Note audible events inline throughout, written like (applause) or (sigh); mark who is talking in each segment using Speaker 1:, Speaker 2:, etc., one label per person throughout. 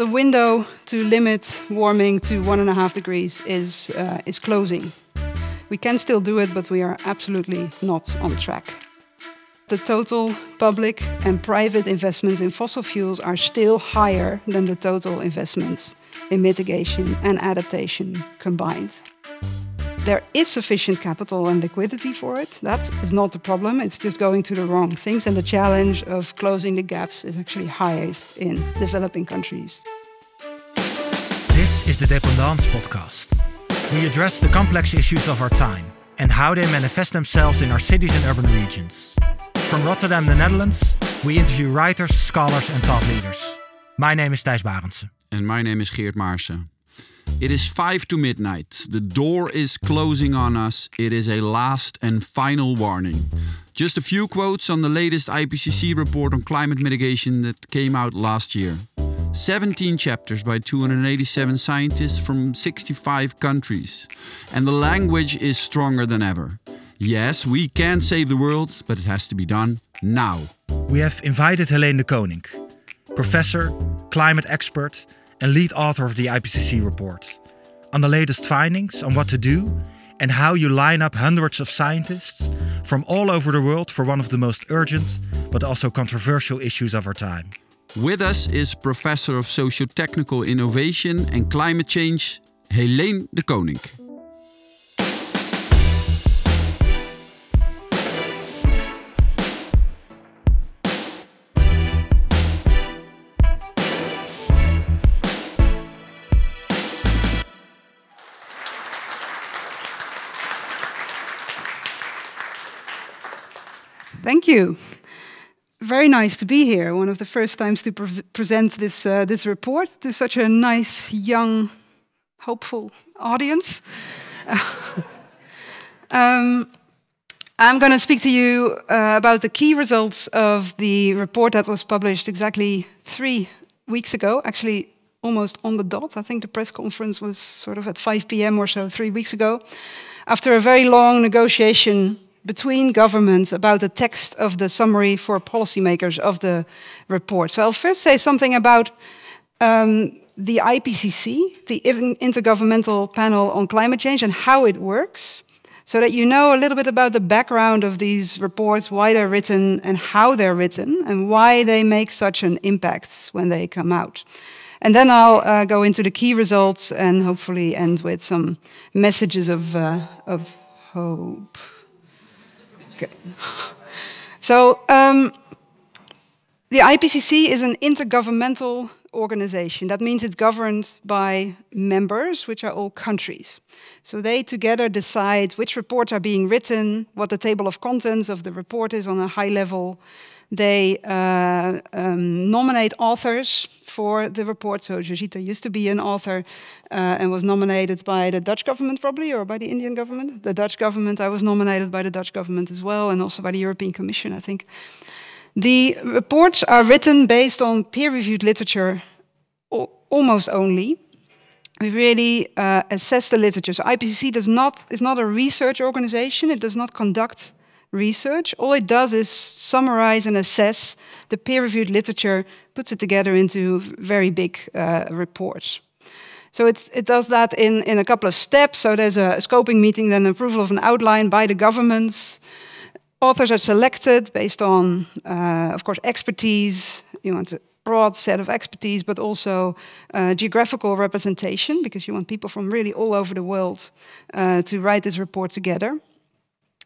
Speaker 1: the window to limit warming to one and a half degrees is, uh, is closing. We can still do it, but we are absolutely not on track. The total public and private investments in fossil fuels are still higher than the total investments in mitigation and adaptation combined. There is sufficient capital and liquidity for it. That is not the problem. It's just going to the wrong things. And the challenge of closing the gaps is actually highest in developing countries.
Speaker 2: Is the Dependance Podcast. We address the complex issues of our time and how they manifest themselves in our cities and urban regions. From Rotterdam, the Netherlands, we interview writers, scholars, and thought leaders. My name is Thijs Barendse.
Speaker 3: And my name is Geert Maarsen. It is five to midnight. The door is closing on us. It is a last and final warning. Just a few quotes on the latest IPCC report on climate mitigation that came out last year. 17 chapters by 287 scientists from 65 countries. And the language is stronger than ever. Yes, we can save the world, but it has to be done now.
Speaker 2: We have invited Heleen de Coninck, professor, climate expert, and lead author of the IPCC report, on the latest findings on what to do and how you line up hundreds of scientists from all over the world for one of the most urgent but also controversial issues of our time.
Speaker 3: With us is Professor of Socio-Technical Innovation and Climate Change, Heleen de Coninck.
Speaker 1: Thank you. Very nice to be here. One of the first times to pre present this uh, this report to such a nice, young, hopeful audience. (laughs) um, I'm going to speak to you uh, about the key results of the report that was published exactly three weeks ago. Actually, almost on the dot. I think the press conference was sort of at 5 p.m. or so three weeks ago. After a very long negotiation between governments about the text of the summary for policymakers of the report. So I'll first say something about um, the IPCC, the Intergovernmental Panel on Climate Change, and how it works, so that you know a little bit about the background of these reports, why they're written, and how they're written, and why they make such an impact when they come out. And then I'll uh, go into the key results and hopefully end with some messages of, uh, of hope. Okay. so um, the IPCC is an intergovernmental organization. That means it's governed by members, which are all countries. So they together decide which reports are being written, what the table of contents of the report is on a high level, they uh, um, nominate authors for the report. So Joyeeta used to be an author uh, and was nominated by the Dutch government, probably, or by the Indian government. The Dutch government, I was nominated by the Dutch government as well, and also by the European Commission, I think. The reports are written based on peer-reviewed literature almost only. We really uh, assess the literature. So IPCC does not is not a research organization. It does not conduct research. All it does is summarize and assess the peer-reviewed literature, puts it together into very big uh, reports. So it does that in, in a couple of steps. So there's a scoping meeting, then approval of an outline by the governments. Authors are selected based on, uh, of course, expertise. You want a broad set of expertise, but also uh, geographical representation, because you want people from really all over the world uh, to write this report together.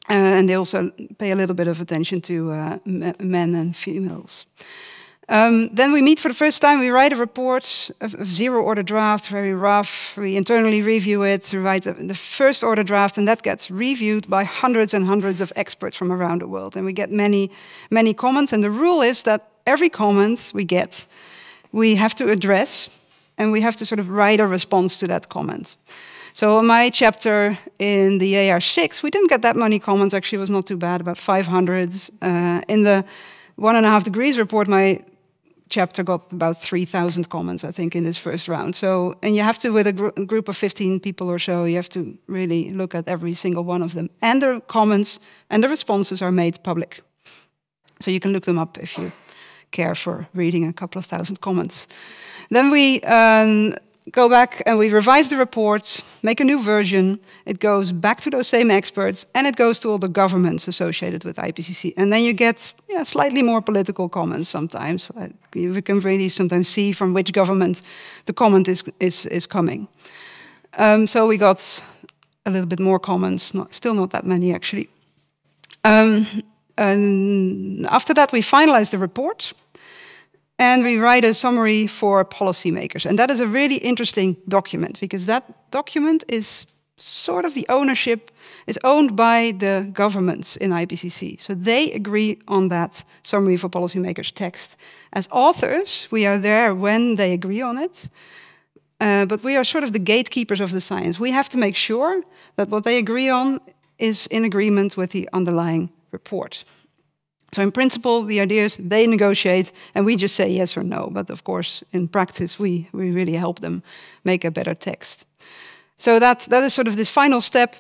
Speaker 1: Uh, and they also pay a little bit of attention to uh, men and females. Um, then we meet for the first time. We write a report, a, a zero order draft, very rough. We internally review it. We write the first order draft, and that gets reviewed by hundreds and hundreds of experts from around the world. And we get many, many comments. And the rule is that every comment we get, we have to address, and we have to sort of write a response to that comment. So my chapter in the AR6, we didn't get that many comments. Actually, it was not too bad, about 500. Uh, in the one and a half degrees report, my chapter got about 3,000 comments, I think, in this first round. So, and you have to, with a, gr group of 15 people or so, you have to really look at every single one of them. And the comments and the responses are made public. So you can look them up if you care for reading a couple of thousand comments. Then we um, go back and we revise the reports, make a new version. It goes back to those same experts and it goes to all the governments associated with IPCC. And then you get yeah, slightly more political comments sometimes. You can really sometimes see from which government the comment is, is, is coming. Um, so we got a little bit more comments, not, still not that many actually. Um, and after that, we finalize the report and we write a summary for policymakers. And that is a really interesting document because that document is sort of the ownership is owned by the governments in IPCC. So they agree on that summary for policymakers text. As authors, we are there when they agree on it. Uh, but we are sort of the gatekeepers of the science. We have to make sure that what they agree on is in agreement with the underlying report. So in principle, the idea is they negotiate and we just say yes or no. But of course, in practice, we, we really help them make a better text. So that, that is sort of this final step.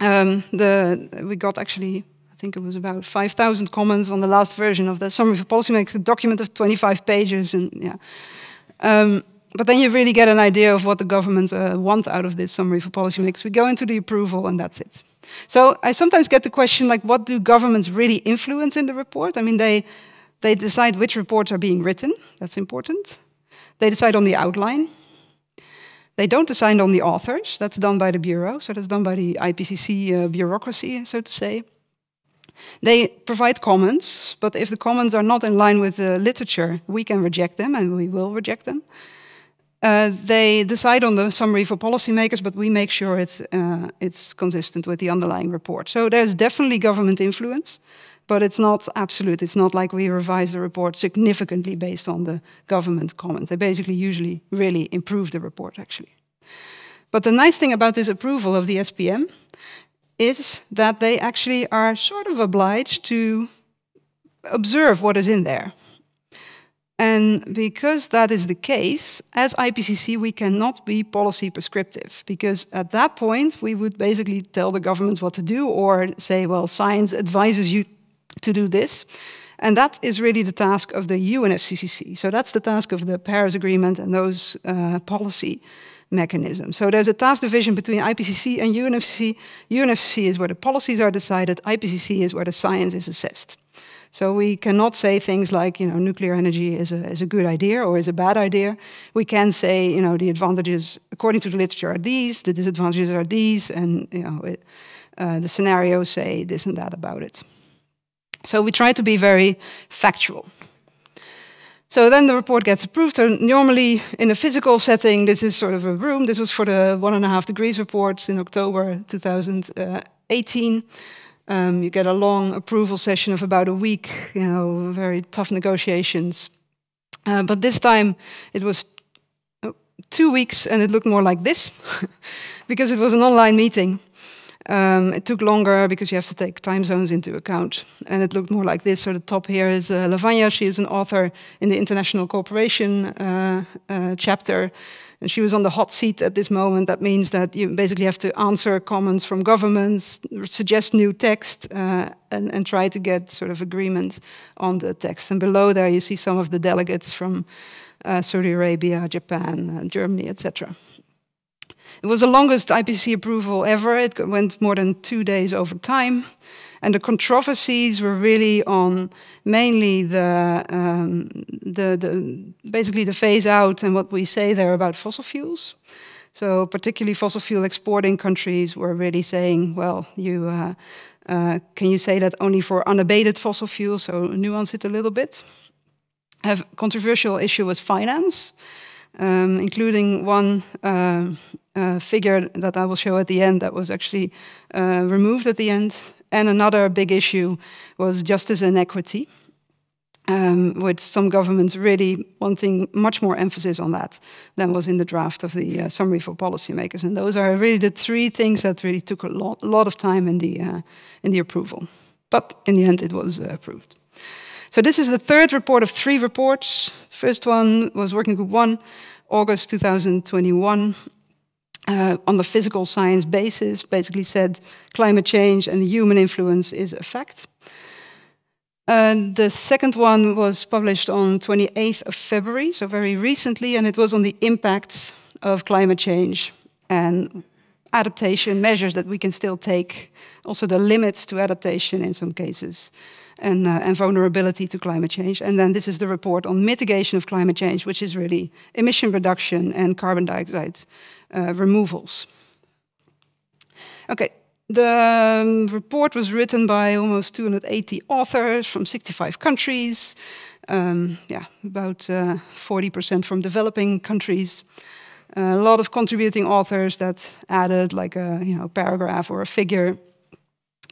Speaker 1: Um, the, we got actually, I think it was about 5,000 comments on the last version of the Summary for Policymakers a document of 25 pages. And yeah. Um, but then you really get an idea of what the government uh, want out of this Summary for Policymakers. We go into the approval and that's it. So I sometimes get the question like, what do governments really influence in the report? I mean, they, they decide which reports are being written. That's important. They decide on the outline. They don't decide on the authors. That's done by the Bureau. So that's done by the IPCC uh, bureaucracy, so to say. They provide comments, but if the comments are not in line with the literature, we can reject them, and we will reject them. Uh, they decide on the summary for policymakers, but we make sure it's, uh, it's consistent with the underlying report. So there's definitely government influence, but it's not absolute. It's not like we revise the report significantly based on the government comment. They basically usually really improve the report, actually. But the nice thing about this approval of the SPM is that they actually are sort of obliged to observe what is in there. And because that is the case, as IPCC, we cannot be policy prescriptive because at that point we would basically tell the governments what to do or say, well, science advises you to do this. And that is really the task of the UNFCCC. So that's the task of the Paris Agreement and those uh, policy mechanisms. So there's a task division between IPCC and UNFCCC. UNFCCC is where the policies are decided, IPCC is where the science is assessed. So we cannot say things like, you know, nuclear energy is a, is a good idea or is a bad idea. We can say, you know, the advantages, according to the literature, are these, the disadvantages are these, and, you know, it, uh, the scenarios say this and that about it. So we try to be very factual. So then the report gets approved. So normally in a physical setting, this is sort of a room. This was for the one and a half degrees report in October 2018. Um, you get a long approval session of about a week, you know, very tough negotiations. Uh, but this time it was uh, two weeks and it looked more like this (laughs) because it was an online meeting. Um, it took longer because you have to take time zones into account. And it looked more like this. So the top here is uh, Lavanya. She is an author in the International Cooperation uh, uh, chapter. And she was on the hot seat at this moment. That means that you basically have to answer comments from governments, suggest new text, uh, and, and try to get sort of agreement on the text. And below there, you see some of the delegates from uh, Saudi Arabia, Japan, uh, Germany, etc. It was the longest IPCC approval ever. It went more than two days over time. And the controversies were really on mainly the, um, the, the, basically the phase out and what we say there about fossil fuels. So particularly fossil fuel exporting countries were really saying, well, you, uh, uh, can you say that only for unabated fossil fuels? So nuance it a little bit. A controversial issue was finance, um, including one uh, uh, figure that I will show at the end that was actually uh, removed at the end. And another big issue was justice and equity, um, with some governments really wanting much more emphasis on that than was in the draft of the uh, summary for policymakers. And those are really the three things that really took a lot, lot of time in the, uh, in the approval. But in the end, it was uh, approved. So this is the third report of three reports. First one was Working Group 1, August 2021 uh, on the physical science basis, basically said climate change and human influence is a fact. And the second one was published on 28th of February, so very recently, and it was on the impacts of climate change and adaptation measures that we can still take, also the limits to adaptation in some cases, and, uh, and vulnerability to climate change. And then this is the report on mitigation of climate change, which is really emission reduction and carbon dioxide removals. Okay, the um, report was written by almost 280 authors from 65 countries. Um, yeah, about 40% uh, from developing countries. a lot of contributing authors that added like a you know paragraph or a figure.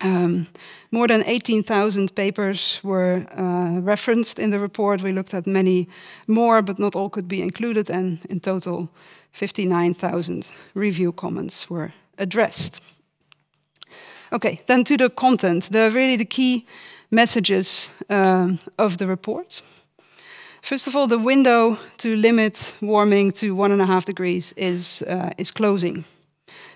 Speaker 1: Um, more than 18,000 papers were uh, referenced in the report. We looked at many more, but not all could be included. And in total, 59,000 review comments were addressed. Okay, then to the content, the really the key messages um, of the report. First of all, the window to limit warming to one and a half degrees is uh, is closing.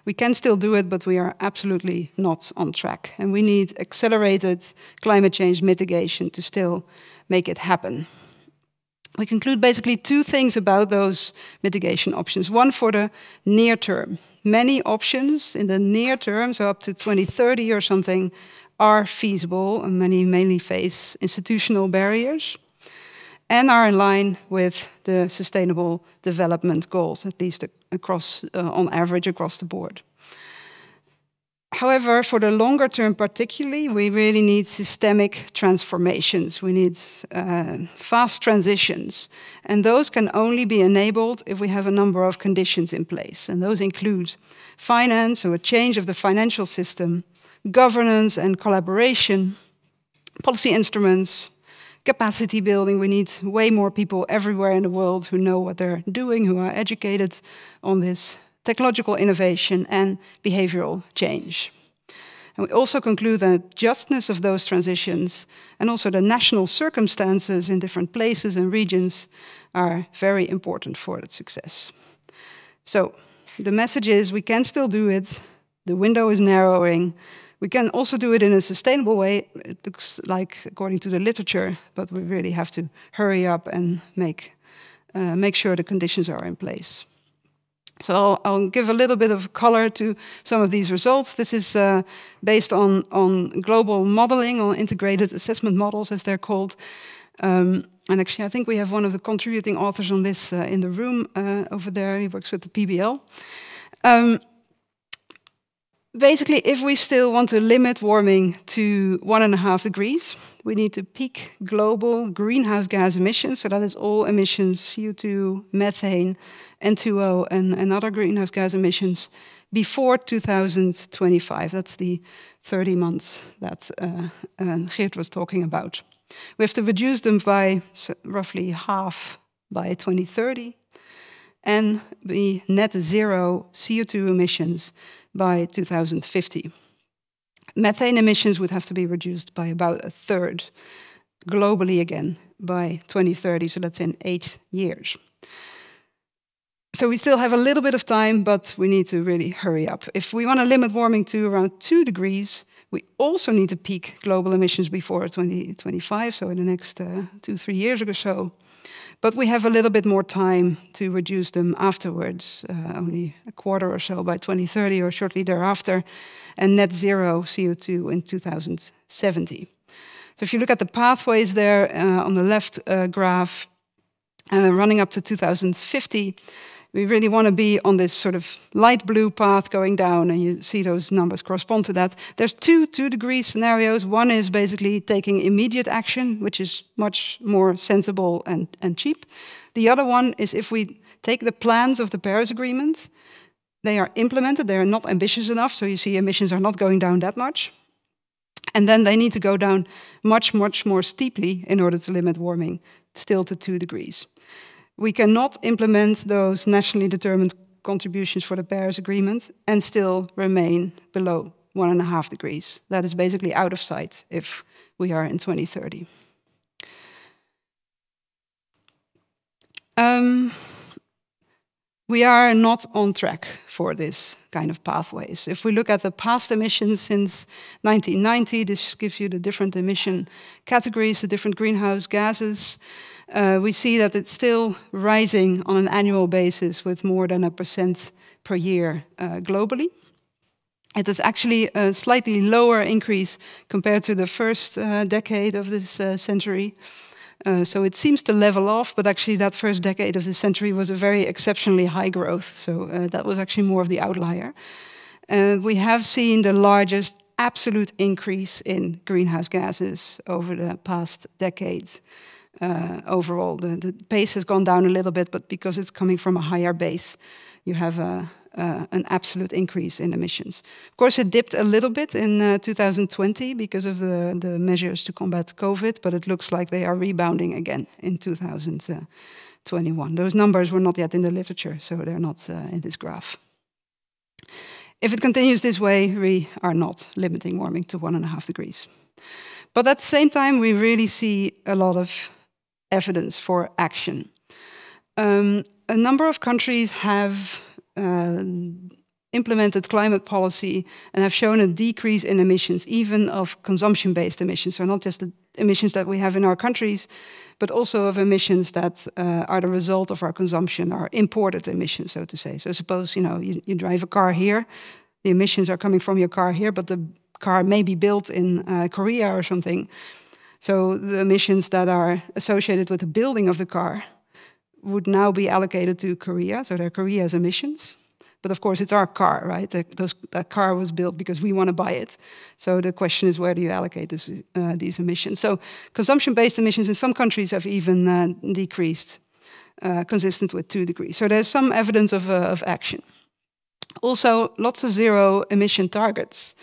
Speaker 1: We can still do it, but we are absolutely not on track, and we need accelerated climate change mitigation to still make it happen we conclude basically two things about those mitigation options. One for the near term. Many options in the near term, so up to 2030 or something, are feasible, and many mainly face institutional barriers and are in line with the sustainable development goals, at least across, uh, on average across the board. However, for the longer term, particularly, we really need systemic transformations. We need uh, fast transitions. And those can only be enabled if we have a number of conditions in place. And those include finance, or a change of the financial system, governance and collaboration, policy instruments, capacity building. We need way more people everywhere in the world who know what they're doing, who are educated on this technological innovation, and behavioral change. And we also conclude that justness of those transitions and also the national circumstances in different places and regions are very important for its success. So the message is we can still do it, the window is narrowing. We can also do it in a sustainable way, it looks like according to the literature, but we really have to hurry up and make, uh, make sure the conditions are in place. So I'll, I'll, give a little bit of color to some of these results. This is uh, based on, on global modeling, on integrated assessment models, as they're called. Um, and actually, I think we have one of the contributing authors on this uh, in the room uh, over there. He works with the PBL. Um, basically, if we still want to limit warming to one and a half degrees, we need to peak global greenhouse gas emissions. So that is all emissions, CO2, methane, N2O, and, and other greenhouse gas emissions before 2025. That's the 30 months that uh, uh, Geert was talking about. We have to reduce them by roughly half by 2030 and be net zero CO2 emissions by 2050. Methane emissions would have to be reduced by about a third globally again by 2030, so that's in eight years. So we still have a little bit of time, but we need to really hurry up. If we want to limit warming to around 2 degrees, we also need to peak global emissions before 2025, so in the next uh, two, three years or so. But we have a little bit more time to reduce them afterwards, uh, only a quarter or so by 2030 or shortly thereafter, and net zero CO2 in 2070. So if you look at the pathways there uh, on the left uh, graph, uh, running up to 2050, we really want to be on this sort of light blue path going down, and you see those numbers correspond to that. There's two two degree scenarios. One is basically taking immediate action, which is much more sensible and, and cheap. The other one is if we take the plans of the Paris Agreement, they are implemented, they are not ambitious enough, so you see emissions are not going down that much. And then they need to go down much, much more steeply in order to limit warming still to two degrees we cannot implement those nationally determined contributions for the Paris Agreement and still remain below one and a half degrees. That is basically out of sight if we are in 2030. Um, we are not on track for this kind of pathways. If we look at the past emissions since 1990, this gives you the different emission categories, the different greenhouse gases. Uh, we see that it's still rising on an annual basis with more than a percent per year uh, globally. It is actually a slightly lower increase compared to the first uh, decade of this uh, century. Uh, so it seems to level off, but actually that first decade of the century was a very exceptionally high growth. So uh, that was actually more of the outlier. Uh, we have seen the largest absolute increase in greenhouse gases over the past decades. Uh, overall, the, the pace has gone down a little bit, but because it's coming from a higher base, you have a, uh, an absolute increase in emissions. Of course, it dipped a little bit in uh, 2020 because of the, the measures to combat COVID, but it looks like they are rebounding again in 2021. Those numbers were not yet in the literature, so they're not uh, in this graph. If it continues this way, we are not limiting warming to one and a half degrees. But at the same time, we really see a lot of evidence for action. Um, a number of countries have uh, implemented climate policy and have shown a decrease in emissions, even of consumption based emissions. So, not just the emissions that we have in our countries, but also of emissions that uh, are the result of our consumption, our imported emissions, so to say. So, suppose you know you, you, drive a car here, the emissions are coming from your car here, but the car may be built in uh, Korea or something. So, the emissions that are associated with the building of the car would now be allocated to Korea, so they're Korea's emissions. But of course, it's our car, right? The, those, that car was built because we want to buy it. So the question is, where do you allocate this, uh, these emissions? So consumption-based emissions in some countries have even uh, decreased, uh, consistent with two degrees. So there's some evidence of, uh, of action. Also, lots of zero emission targets.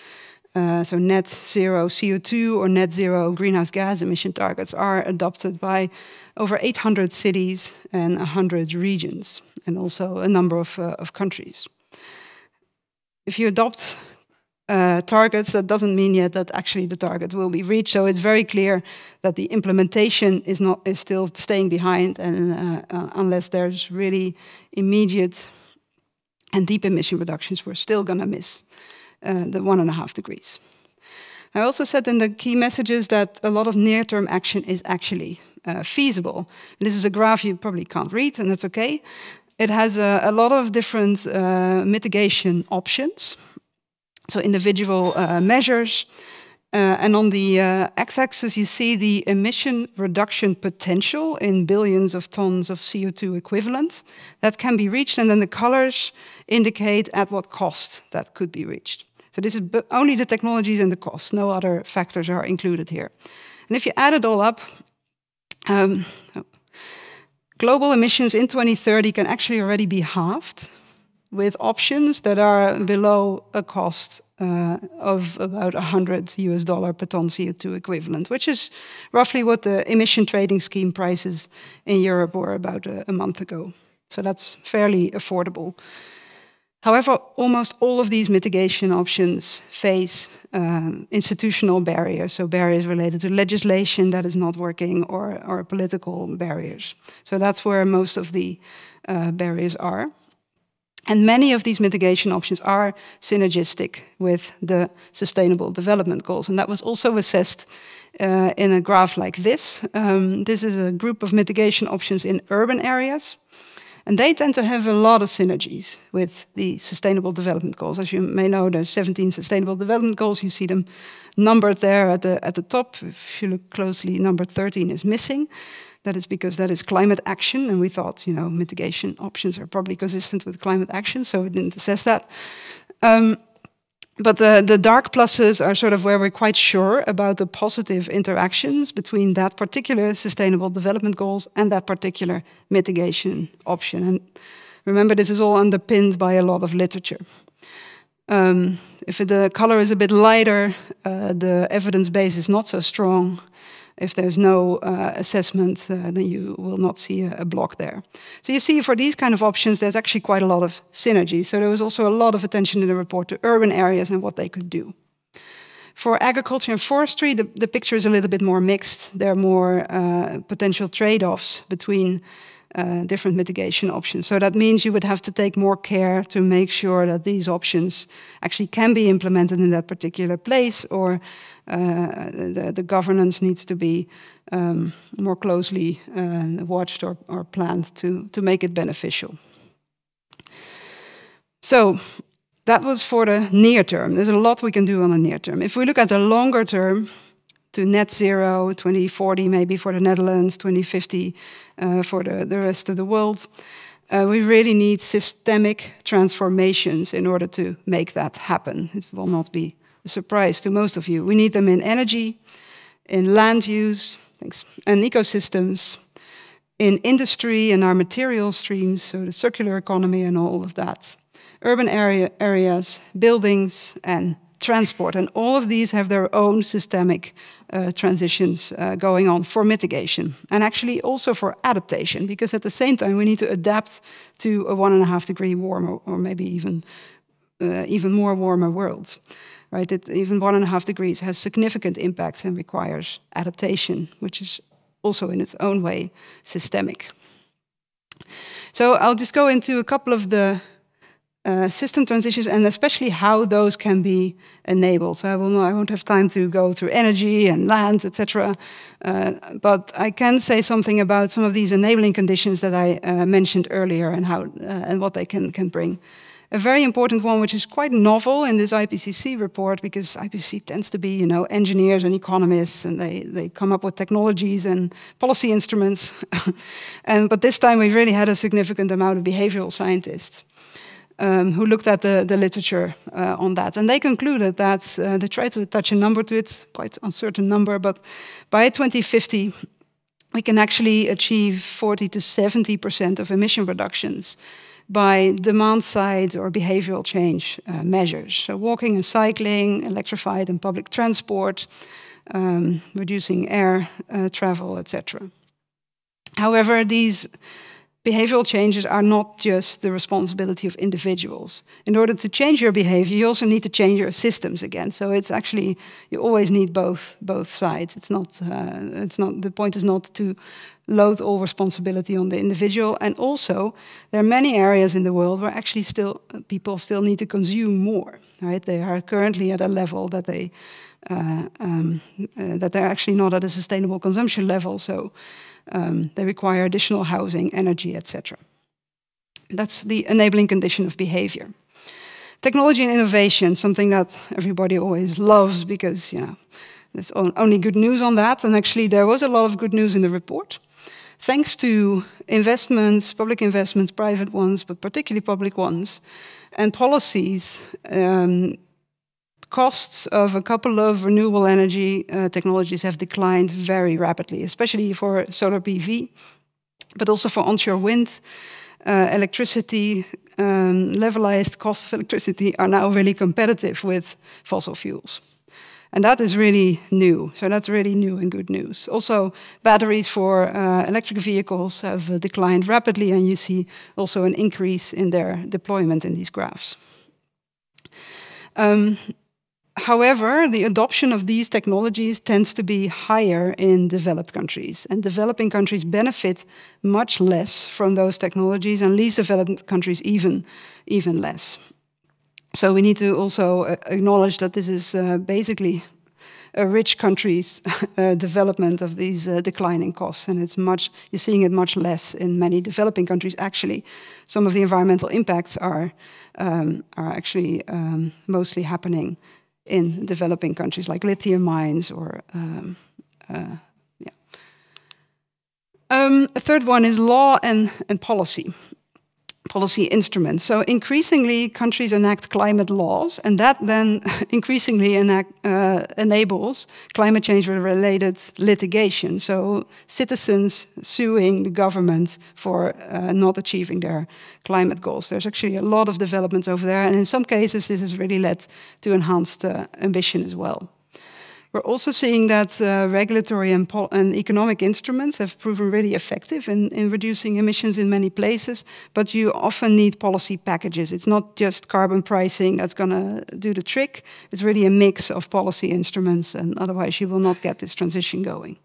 Speaker 1: Uh, so net zero CO2 or net zero greenhouse gas emission targets are adopted by over 800 cities and 100 regions, and also a number of, uh, of countries. If you adopt uh, targets, that doesn't mean yet that actually the target will be reached. So it's very clear that the implementation is not is still staying behind, and uh, uh, unless there's really immediate and deep emission reductions, we're still going to miss uh, the one and a half degrees. I also said in the key messages that a lot of near-term action is actually uh, feasible. And this is a graph you probably can't read, and that's okay. It has a, a lot of different uh, mitigation options, so individual uh, measures. Uh, and on the uh, x-axis, you see the emission reduction potential in billions of tons of CO2 equivalent that can be reached, and then the colors indicate at what cost that could be reached. So this is only the technologies and the costs. No other factors are included here. And if you add it all up, um, global emissions in 2030 can actually already be halved with options that are below a cost uh, of about 100 US dollar per ton CO2 equivalent, which is roughly what the emission trading scheme prices in Europe were about a, a month ago. So that's fairly affordable. However, almost all of these mitigation options face um, institutional barriers, so barriers related to legislation that is not working or, or political barriers. So that's where most of the uh, barriers are. And many of these mitigation options are synergistic with the Sustainable Development Goals. And that was also assessed uh, in a graph like this. Um, this is a group of mitigation options in urban areas. And they tend to have a lot of synergies with the Sustainable Development Goals. As you may know, there's 17 Sustainable Development Goals. You see them numbered there at the, at the top. If you look closely, number 13 is missing. That is because that is climate action, and we thought, you know, mitigation options are probably consistent with climate action, so we didn't assess that. Um, but the, the dark pluses are sort of where we're quite sure about the positive interactions between that particular sustainable development goals and that particular mitigation option. And remember, this is all underpinned by a lot of literature. Um, if the color is a bit lighter, uh, the evidence base is not so strong. If there's no uh, assessment, uh, then you will not see a, a, block there. So you see for these kind of options, there's actually quite a lot of synergy. So there was also a lot of attention in the report to urban areas and what they could do. For agriculture and forestry, the, the picture is a little bit more mixed. There are more uh, potential trade-offs between uh, different mitigation options. So that means you would have to take more care to make sure that these options actually can be implemented in that particular place, or uh, the, the, governance needs to be um, more closely uh, watched or, or planned to, to make it beneficial. So that was for the near term. There's a lot we can do on the near term. If we look at the longer term, to net zero, 2040 maybe for the Netherlands, 2050 uh, for the, the rest of the world. Uh, we really need systemic transformations in order to make that happen. It will not be a surprise to most of you. We need them in energy, in land use, thanks, and ecosystems, in industry and our material streams, so the circular economy and all of that, urban area, areas, buildings, and transport. And all of these have their own systemic uh, transitions uh, going on for mitigation and actually also for adaptation, because at the same time we need to adapt to a one and a half degree warmer or maybe even uh, even more warmer world. Right, it, even one and a half degrees has significant impacts and requires adaptation, which is also in its own way systemic. So I'll just go into a couple of the uh, system transitions and especially how those can be enabled. So I will not, I won't have time to go through energy and land, etc. Uh, but I can say something about some of these enabling conditions that I uh, mentioned earlier and how uh, and what they can can bring. A very important one, which is quite novel in this IPCC report, because IPCC tends to be, you know, engineers and economists, and they, they come up with technologies and policy instruments. (laughs) and but this time we really had a significant amount of behavioral scientists um, who looked at the, the literature uh, on that. And they concluded that uh, they tried to attach a number to it, quite uncertain number, but by 2050, we can actually achieve 40 to 70% of emission reductions by demand side or behavioral change uh, measures. So, walking and cycling, electrified and public transport, um, reducing air uh, travel, etc. However, these behavioral changes are not just the responsibility of individuals. In order to change your behavior, you also need to change your systems again. So it's actually you always need both both sides. It's not uh, it's not the point is not to load all responsibility on the individual. And also, there are many areas in the world where actually still people still need to consume more. Right? They are currently at a level that they uh, um, uh, that they're actually not at a sustainable consumption level. So um, they require additional housing, energy, etc. That's the enabling condition of behavior. Technology and innovation, something that everybody always loves because you know there's only good news on that. And actually, there was a lot of good news in the report. Thanks to investments, public investments, private ones, but particularly public ones, and policies, um, costs of a couple of renewable energy uh, technologies have declined very rapidly, especially for solar PV, but also for onshore wind. Uh, electricity, um, levelized cost of electricity are now really competitive with fossil fuels. And that is really new. So that's really new and good news. Also, batteries for uh, electric vehicles have uh, declined rapidly, and you see also an increase in their deployment in these graphs. Um, However, the adoption of these technologies tends to be higher in developed countries, and developing countries benefit much less from those technologies, and least developed countries even, even less. So we need to also uh, acknowledge that this is uh, basically a rich country's (laughs) uh, development of these uh, declining costs, and it's much you're seeing it much less in many developing countries. Actually, some of the environmental impacts are um, are actually um, mostly happening in developing countries like lithium mines or um, uh, yeah. Um, a third one is law and, and policy policy instruments. So increasingly, countries enact climate laws, and that then (laughs) increasingly enact, uh, enables climate change-related litigation. So citizens suing the government for uh, not achieving their climate goals. There's actually a lot of developments over there, and in some cases, this has really led to enhanced uh, ambition as well. We're also seeing that uh, regulatory and, and, economic instruments have proven really effective in, in reducing emissions in many places, but you often need policy packages. It's not just carbon pricing that's going to do the trick, it's really a mix of policy instruments, and otherwise, you will not get this transition going.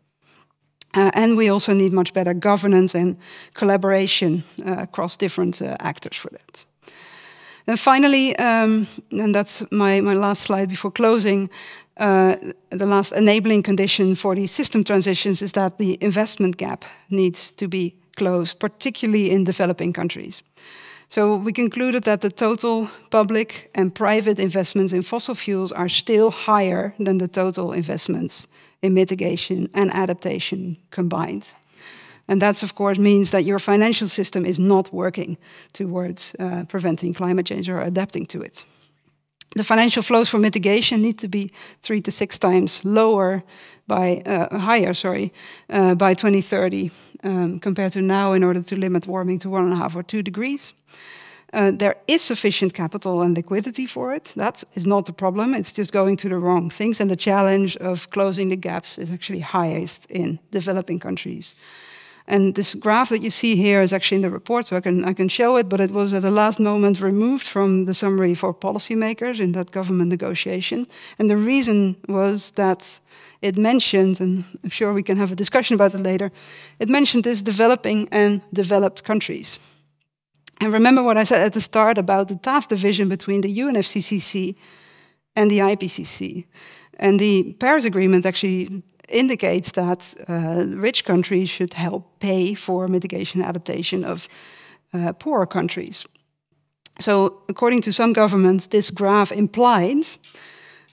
Speaker 1: Uh, and we also need much better governance and collaboration uh, across different uh, actors for that. And finally, um, and that's my, my last slide before closing, uh, the last enabling condition for these system transitions is that the investment gap needs to be closed, particularly in developing countries. So we concluded that the total public and private investments in fossil fuels are still higher than the total investments in mitigation and adaptation combined. And that, of course, means that your financial system is not working towards uh, preventing climate change or adapting to it. The financial flows for mitigation need to be three to six times lower by uh, higher, sorry, uh, by 2030 um, compared to now in order to limit warming to one and a half or two degrees. Uh, there is sufficient capital and liquidity for it. That is not the problem. It's just going to the wrong things. And the challenge of closing the gaps is actually highest in developing countries. And this graph that you see here is actually in the report, so I can, I can show it, but it was at the last moment removed from the summary for policymakers in that government negotiation. And the reason was that it mentioned, and I'm sure we can have a discussion about it later, it mentioned this developing and developed countries. And remember what I said at the start about the task division between the UNFCCC and the IPCC. And the Paris Agreement actually indicates that uh, rich countries should help pay for mitigation adaptation of uh, poorer countries. So, according to some governments, this graph implies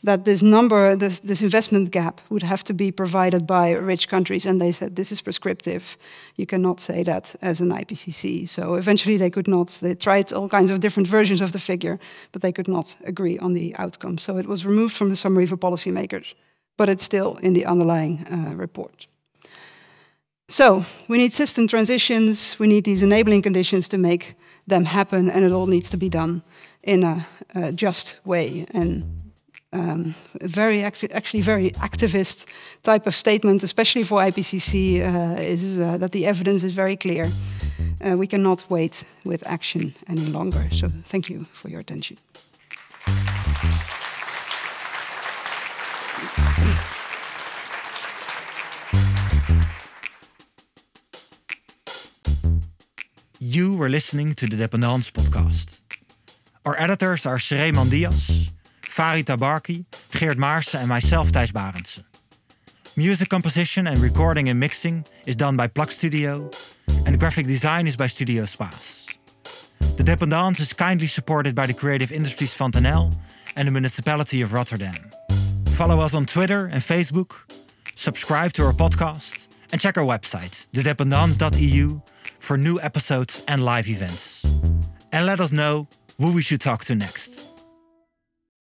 Speaker 1: that this number, this, this investment gap, would have to be provided by rich countries. And they said this is prescriptive. You cannot say that as an IPCC. So eventually they could not, they tried all kinds of different versions of the figure, but they could not agree on the outcome. So it was removed from the summary for policymakers, but it's still in the underlying uh, report. So we need system transitions, we need these enabling conditions to make them happen, and it all needs to be done in a, a just way. And um, very actually very activist type of statement, especially for IPCC, uh, is uh, that the evidence is very clear. Uh, we cannot wait with action any longer. So thank you for your attention.
Speaker 2: You were listening to the Dependance podcast. Our editors are Sreeman Diaz, Farid Tabarki, Geert Maarsen, and myself, Thijs Barendse. Music composition and recording and mixing is done by Plug Studio, and graphic design is by Studio Spaas. The Dependance is kindly supported by the Creative Industries NL and the municipality of Rotterdam. Follow us on Twitter and Facebook, subscribe to our podcast, and check our website, thedependance.eu, for new episodes and live events. And let us know who we should talk to next.